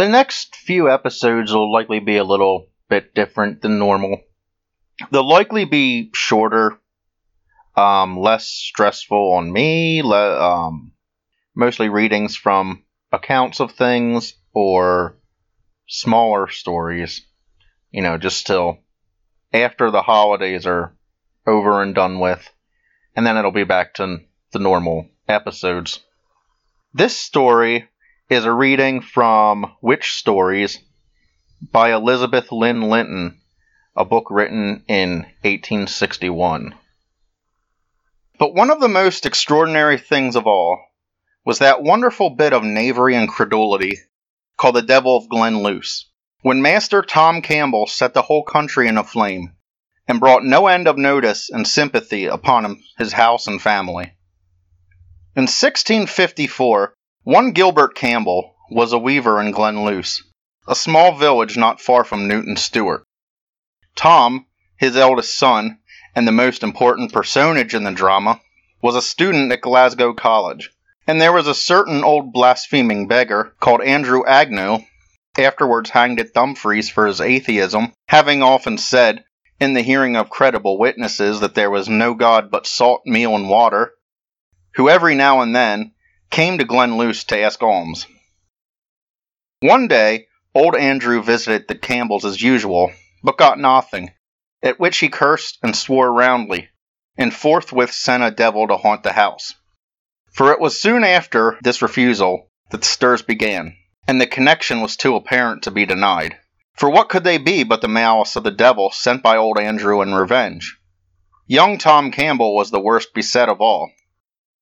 The next few episodes will likely be a little bit different than normal. They'll likely be shorter, um, less stressful on me, le- um, mostly readings from accounts of things or smaller stories, you know, just till after the holidays are over and done with, and then it'll be back to the normal episodes. This story is a reading from Witch Stories by Elizabeth Lynn Linton, a book written in 1861. But one of the most extraordinary things of all was that wonderful bit of knavery and credulity called the Devil of Glen Luce, when Master Tom Campbell set the whole country in a flame and brought no end of notice and sympathy upon him, his house and family. In 1654, one Gilbert Campbell was a weaver in Glen Luce, a small village not far from Newton Stewart. Tom, his eldest son, and the most important personage in the drama, was a student at Glasgow College, and there was a certain old blaspheming beggar called Andrew Agnew, afterwards hanged at Dumfries for his atheism, having often said, in the hearing of credible witnesses, that there was no God but salt, meal, and water, who every now and then came to Glen Luce to ask alms. One day, old Andrew visited the Campbells as usual, but got nothing, at which he cursed and swore roundly, and forthwith sent a devil to haunt the house. For it was soon after this refusal that the stirs began, and the connection was too apparent to be denied. For what could they be but the malice of the devil sent by old Andrew in revenge? Young Tom Campbell was the worst beset of all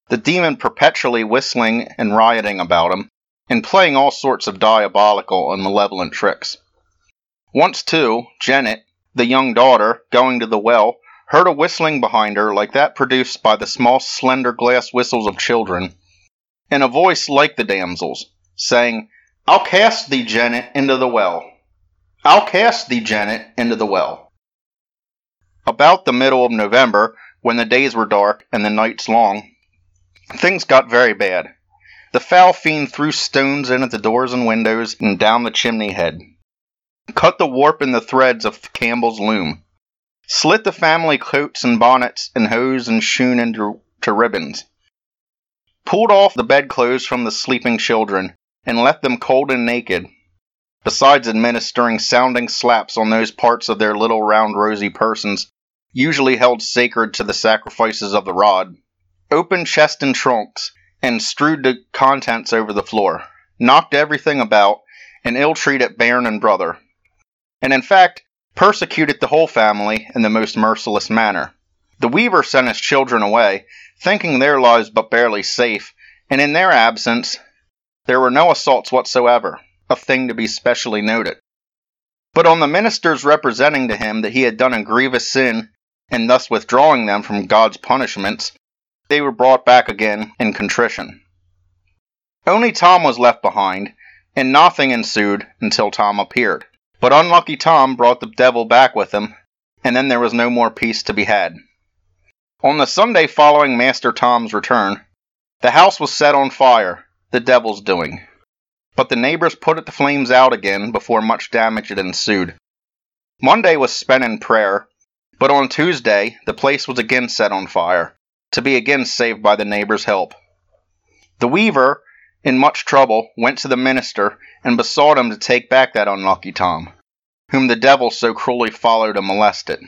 the demon perpetually whistling and rioting about him, and playing all sorts of diabolical and malevolent tricks. Once, too, Janet, the young daughter, going to the well, heard a whistling behind her like that produced by the small slender glass whistles of children, and a voice like the damsel's, saying, I'll cast thee, Janet, into the well. I'll cast thee, Janet, into the well. About the middle of November, when the days were dark and the nights long, Things got very bad. The foul fiend threw stones in at the doors and windows and down the chimney head, cut the warp in the threads of Campbell's loom, slit the family coats and bonnets and hose and shoon into to ribbons, pulled off the bedclothes from the sleeping children and left them cold and naked, besides administering sounding slaps on those parts of their little round rosy persons usually held sacred to the sacrifices of the rod opened chest and trunks, and strewed the contents over the floor, knocked everything about, and ill treated bairn and brother, and in fact persecuted the whole family in the most merciless manner. The weaver sent his children away, thinking their lives but barely safe, and in their absence there were no assaults whatsoever, a thing to be specially noted. But on the minister's representing to him that he had done a grievous sin, and thus withdrawing them from God's punishments, they were brought back again in contrition. Only Tom was left behind, and nothing ensued until Tom appeared. But unlucky Tom brought the devil back with him, and then there was no more peace to be had. On the Sunday following Master Tom's return, the house was set on fire, the devil's doing. But the neighbors put the flames out again before much damage had ensued. Monday was spent in prayer, but on Tuesday the place was again set on fire, to be again saved by the neighbor's help. The weaver, in much trouble, went to the minister and besought him to take back that unlucky Tom, whom the devil so cruelly followed and molested.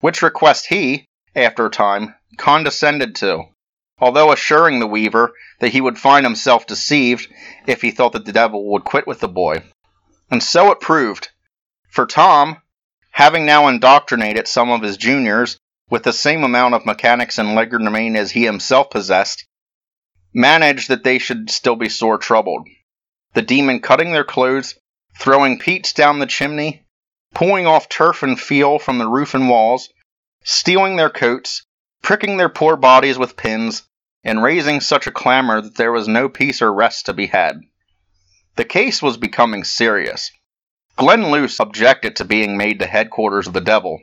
Which request he, after a time, condescended to, although assuring the weaver that he would find himself deceived if he thought that the devil would quit with the boy. And so it proved, for Tom, having now indoctrinated some of his juniors with the same amount of mechanics and legerdemain as he himself possessed, managed that they should still be sore troubled. The demon cutting their clothes, throwing peats down the chimney, pulling off turf and fuel from the roof and walls, stealing their coats, pricking their poor bodies with pins, and raising such a clamor that there was no peace or rest to be had. The case was becoming serious. Glen Luce objected to being made the headquarters of the devil,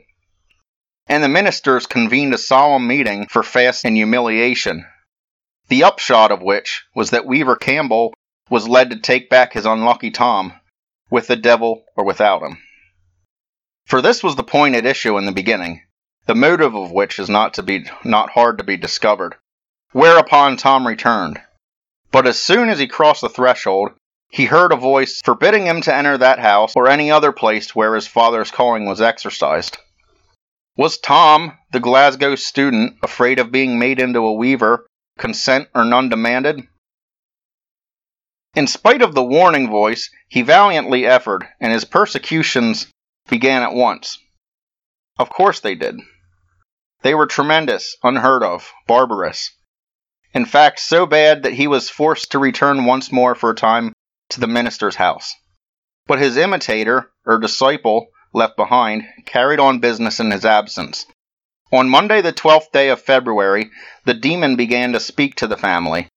and the ministers convened a solemn meeting for fast and humiliation, the upshot of which was that Weaver Campbell was led to take back his unlucky Tom, with the devil or without him. For this was the point at issue in the beginning, the motive of which is not to be not hard to be discovered. Whereupon Tom returned. But as soon as he crossed the threshold, he heard a voice forbidding him to enter that house or any other place where his father's calling was exercised. Was Tom, the Glasgow student, afraid of being made into a weaver, consent or none demanded? In spite of the warning voice, he valiantly efforted, and his persecutions began at once. Of course they did. They were tremendous, unheard of, barbarous. In fact, so bad that he was forced to return once more for a time to the minister's house. But his imitator, or disciple, left behind, carried on business in his absence. On Monday, the twelfth day of February, the demon began to speak to the family,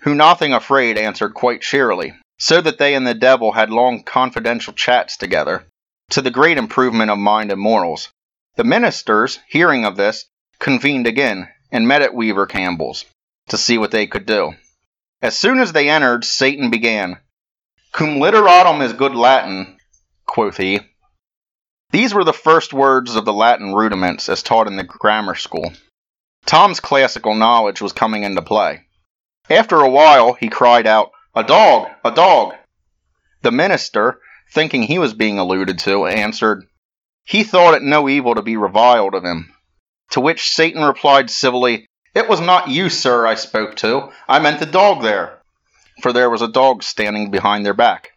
who, nothing afraid, answered quite cheerily, so that they and the devil had long confidential chats together, to the great improvement of mind and morals. The ministers, hearing of this, convened again, and met at Weaver Campbell's, to see what they could do. As soon as they entered, Satan began. Cum literatum is good Latin, quoth he. These were the first words of the Latin rudiments as taught in the grammar school. Tom's classical knowledge was coming into play. After a while, he cried out, A dog! A dog! The minister, thinking he was being alluded to, answered, He thought it no evil to be reviled of him. To which Satan replied civilly, It was not you, sir, I spoke to. I meant the dog there. For there was a dog standing behind their back.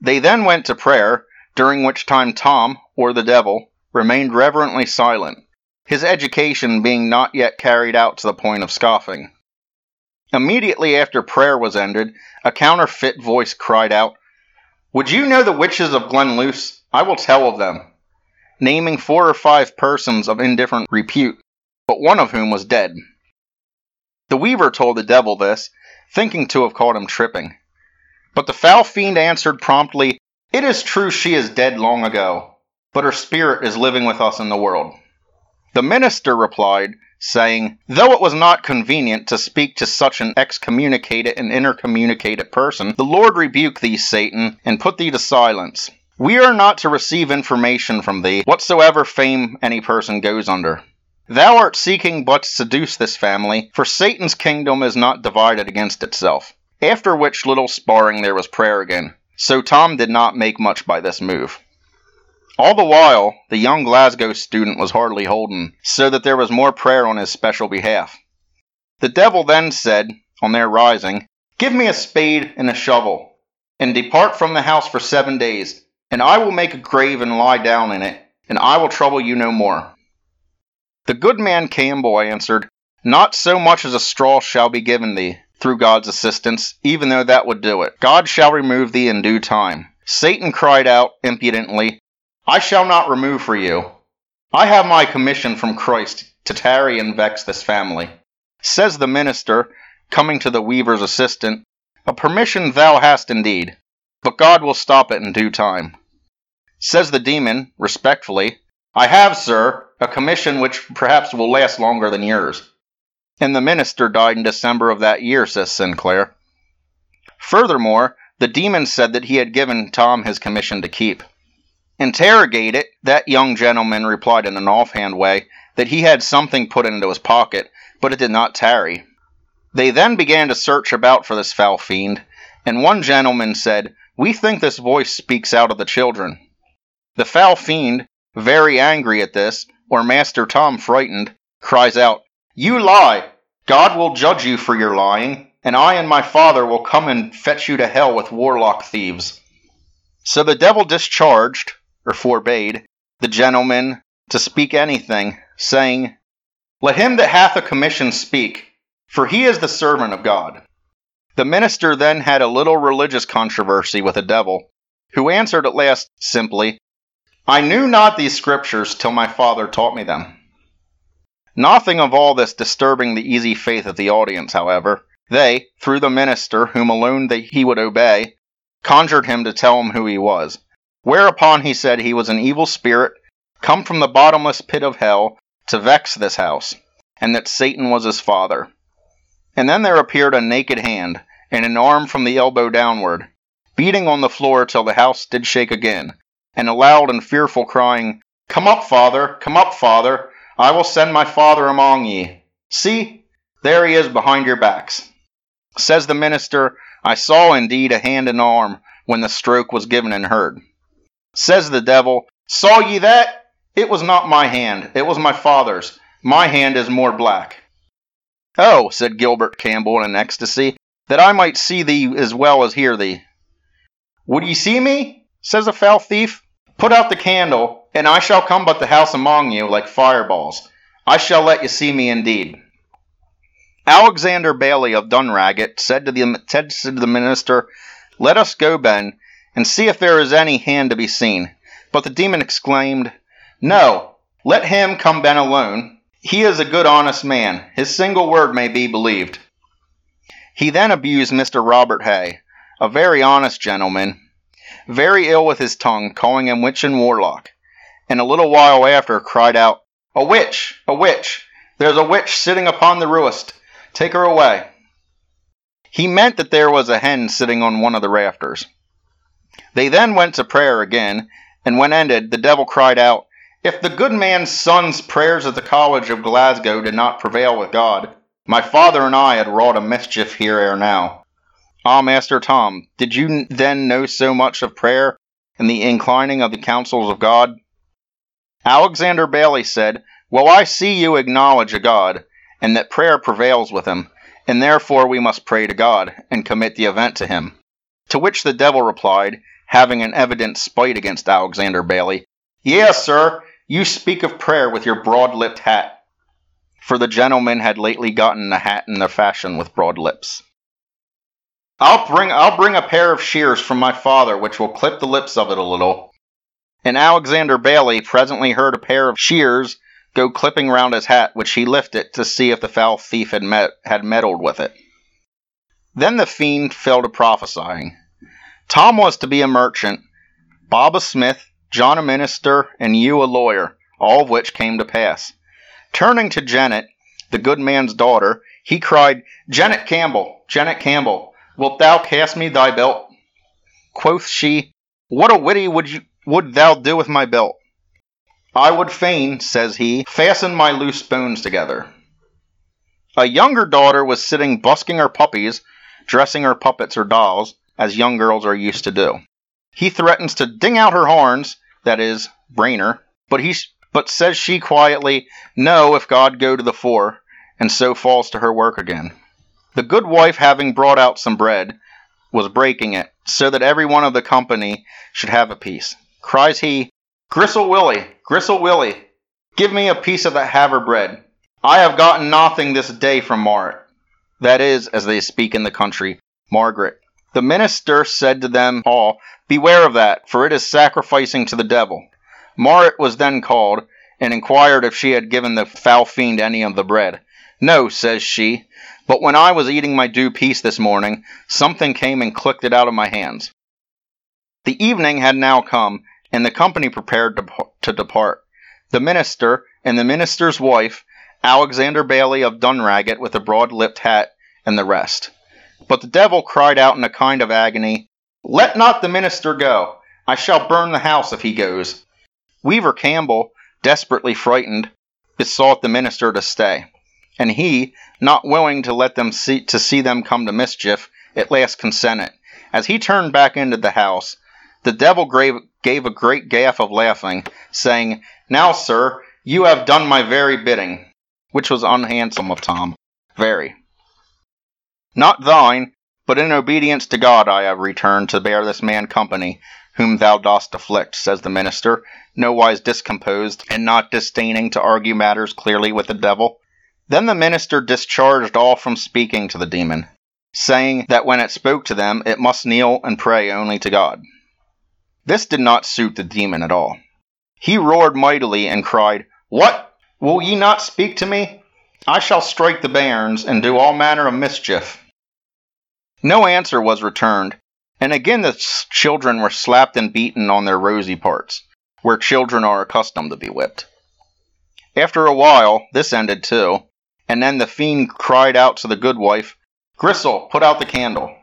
They then went to prayer, during which time Tom, or the devil, remained reverently silent, his education being not yet carried out to the point of scoffing. Immediately after prayer was ended, a counterfeit voice cried out, Would you know the witches of Glenluce? I will tell of them, naming four or five persons of indifferent repute, but one of whom was dead. The weaver told the devil this, thinking to have caught him tripping. But the foul fiend answered promptly, it is true she is dead long ago, but her spirit is living with us in the world. The minister replied, saying, Though it was not convenient to speak to such an excommunicated and intercommunicated person, the Lord rebuke thee, Satan, and put thee to silence. We are not to receive information from thee, whatsoever fame any person goes under. Thou art seeking but to seduce this family, for Satan's kingdom is not divided against itself. After which little sparring there was prayer again so Tom did not make much by this move. All the while, the young Glasgow student was hardly holden, so that there was more prayer on his special behalf. The devil then said, on their rising, Give me a spade and a shovel, and depart from the house for seven days, and I will make a grave and lie down in it, and I will trouble you no more. The good man Campbell answered, Not so much as a straw shall be given thee, through God's assistance, even though that would do it. God shall remove thee in due time. Satan cried out impudently, I shall not remove for you. I have my commission from Christ to tarry and vex this family. Says the minister, coming to the weaver's assistant, A permission thou hast indeed, but God will stop it in due time. Says the demon, respectfully, I have, sir, a commission which perhaps will last longer than yours and the minister died in December of that year, says Sinclair. Furthermore, the demon said that he had given Tom his commission to keep. Interrogated, that young gentleman replied in an offhand way that he had something put into his pocket, but it did not tarry. They then began to search about for this foul fiend, and one gentleman said, We think this voice speaks out of the children. The foul fiend, very angry at this, or Master Tom frightened, cries out, you lie. God will judge you for your lying, and I and my father will come and fetch you to hell with warlock thieves. So the devil discharged, or forbade, the gentleman to speak anything, saying, Let him that hath a commission speak. for he is the servant of God. The minister then had a little religious controversy with the devil, who answered at last simply, I knew not these scriptures till my father taught me them. Nothing of all this disturbing the easy faith of the audience, however. They, through the minister, whom alone he would obey, conjured him to tell him who he was. Whereupon he said he was an evil spirit, come from the bottomless pit of hell to vex this house, and that Satan was his father. And then there appeared a naked hand, and an arm from the elbow downward, beating on the floor till the house did shake again, and a loud and fearful crying, Come up, father, come up, father, I will send my father among ye. See, there he is behind your backs. Says the minister, I saw indeed a hand and arm when the stroke was given and heard. Says the devil, Saw ye that? It was not my hand, it was my father's. My hand is more black. Oh, said Gilbert Campbell in an ecstasy, that I might see thee as well as hear thee. Would ye see me? says the foul thief. Put out the candle, and I shall come but the house among you like fireballs. I shall let you see me indeed. Alexander Bailey of Dunragget said to the, said to the minister, Let us go, Ben, and see if there is any hand to be seen. But the demon exclaimed, No, let him come Ben alone. He is a good honest man. His single word may be believed. He then abused Mr. Robert Hay, a very honest gentleman, very ill with his tongue, calling him witch and warlock, and a little while after cried out, A witch! A witch! There's a witch sitting upon the roost. Take her away. He meant that there was a hen sitting on one of the rafters. They then went to prayer again, and when ended, the devil cried out, If the good man's son's prayers at the College of Glasgow did not prevail with God, my father and I had wrought a mischief here ere now. Ah, Master Tom, did you then know so much of prayer and the inclining of the counsels of God? Alexander Bailey said, Well, I see you acknowledge a God, and that prayer prevails with him, and therefore we must pray to God, and commit the event to him. To which the devil replied, having an evident spite against Alexander Bailey. Yes, sir, you speak of prayer with your broad lipped hat. For the gentleman had lately gotten a hat in the fashion with broad lips. I'll bring I'll bring a pair of shears from my father which will clip the lips of it a little. And Alexander Bailey presently heard a pair of shears go clipping round his hat, which he lifted to see if the foul thief had met had meddled with it. Then the fiend fell to prophesying. Tom was to be a merchant, Bob a smith, John a minister, and you a lawyer, all of which came to pass. Turning to Janet, the good man's daughter, he cried, Janet Campbell, Janet Campbell, wilt thou cast me thy belt? Quoth she, What a witty would you would thou do with my belt? I would fain, says he, fasten my loose bones together. A younger daughter was sitting busking her puppies, dressing her puppets or dolls, as young girls are used to do. He threatens to ding out her horns, that is, Brainer, but he but says she quietly, No, if God go to the fore, and so falls to her work again. The good wife having brought out some bread, was breaking it, so that every one of the company should have a piece. Cries he, Grizel Wyllie, Grizel Wyllie, give me a piece of that haver bread. I have gotten nothing this day from Margaret. That is, as they speak in the country, Margaret. The minister said to them all, Beware of that, for it is sacrificing to the devil. Marit was then called, and inquired if she had given the foul fiend any of the bread. No, says she, but when I was eating my due piece this morning, something came and clicked it out of my hands. The evening had now come, and the company prepared to, to depart. The minister and the minister's wife, Alexander Bailey of Dunragget with a broad lipped hat, and the rest. But the devil cried out in a kind of agony, Let not the minister go. I shall burn the house if he goes. Weaver Campbell, desperately frightened, besought the minister to stay, and he, not willing to let them see to see them come to mischief, at last consented. As he turned back into the house, the devil gave, gave a great gaff of laughing, saying, Now, sir, you have done my very bidding, which was unhandsome of Tom, very. Not thine, but in obedience to God I have returned to bear this man company, whom thou dost afflict, says the minister, nowise discomposed, and not disdaining to argue matters clearly with the devil. Then the minister discharged all from speaking to the demon, saying that when it spoke to them, it must kneel and pray only to God. This did not suit the demon at all. He roared mightily and cried, What? Will ye not speak to me? I shall strike the bairns and do all manner of mischief. No answer was returned, and again the children were slapped and beaten on their rosy parts, where children are accustomed to be whipped. After a while, this ended too, and then the fiend cried out to the good wife, Grizel, put out the candle.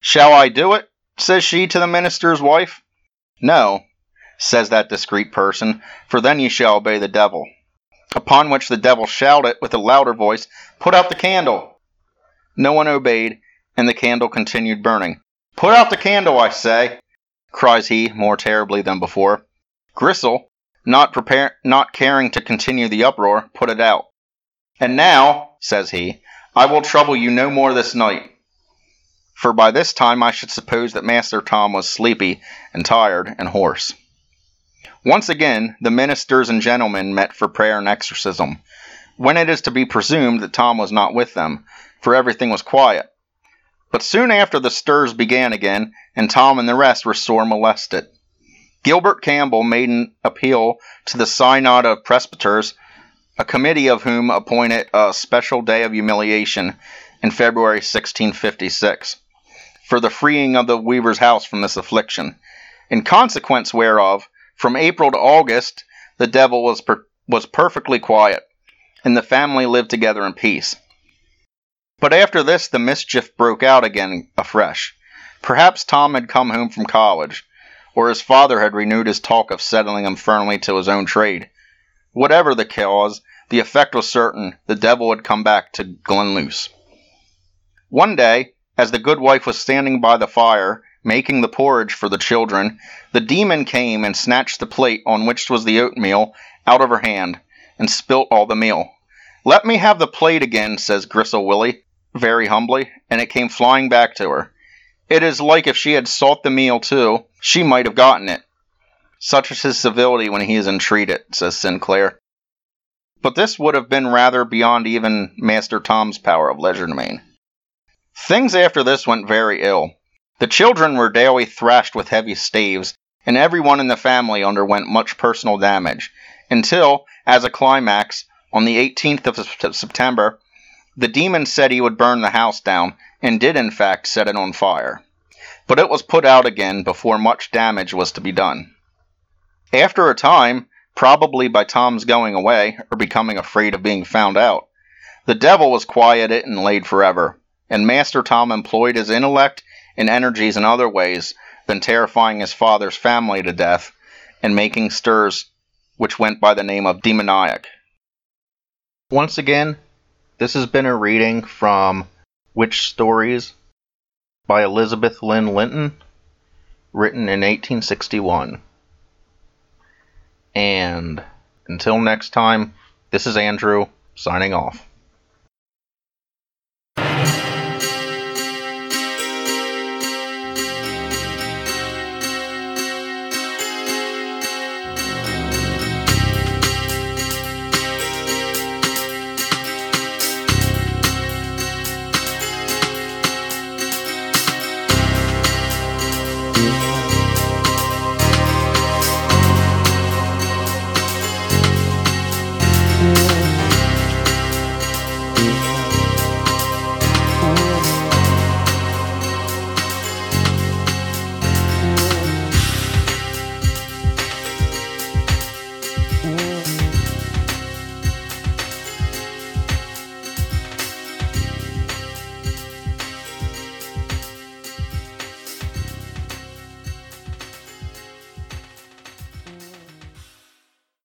Shall I do it? says she to the minister's wife. No, says that discreet person, for then ye shall obey the devil. Upon which the devil shouted with a louder voice, Put out the candle. No one obeyed, and the candle continued burning. Put out the candle, I say, cries he more terribly than before. Grizel, not prepare, not caring to continue the uproar, put it out. And now, says he, I will trouble you no more this night. For by this time I should suppose that Master Tom was sleepy and tired and hoarse. Once again, the ministers and gentlemen met for prayer and exorcism, when it is to be presumed that Tom was not with them, for everything was quiet. But soon after the stirs began again, and Tom and the rest were sore molested. Gilbert Campbell made an appeal to the Synod of Presbyters, a committee of whom appointed a special day of humiliation in February 1656, for the freeing of the weaver's house from this affliction, in consequence whereof from April to August, the devil was, per- was perfectly quiet, and the family lived together in peace. But after this, the mischief broke out again afresh. Perhaps Tom had come home from college, or his father had renewed his talk of settling him firmly to his own trade. Whatever the cause, the effect was certain the devil had come back to Glenluce. One day, as the good wife was standing by the fire, making the porridge for the children, the demon came and snatched the plate on which was the oatmeal out of her hand, and spilt all the meal. Let me have the plate again, says Grizel Wyllie, very humbly, and it came flying back to her. It is like if she had sought the meal too, she might have gotten it. Such is his civility when he is entreated, says Sinclair. But this would have been rather beyond even Master Tom's power of legerdemain. Things after this went very ill. The children were daily thrashed with heavy staves, and everyone in the family underwent much personal damage, until, as a climax, on the 18th of September, the demon said he would burn the house down, and did in fact set it on fire. But it was put out again before much damage was to be done. After a time, probably by Tom's going away, or becoming afraid of being found out, the devil was quieted and laid forever, and Master Tom employed his intellect and energies in other ways than terrifying his father's family to death and making stirs which went by the name of demoniac. Once again, this has been a reading from Witch Stories by Elizabeth Lynn Linton, written in 1861. And until next time, this is Andrew signing off.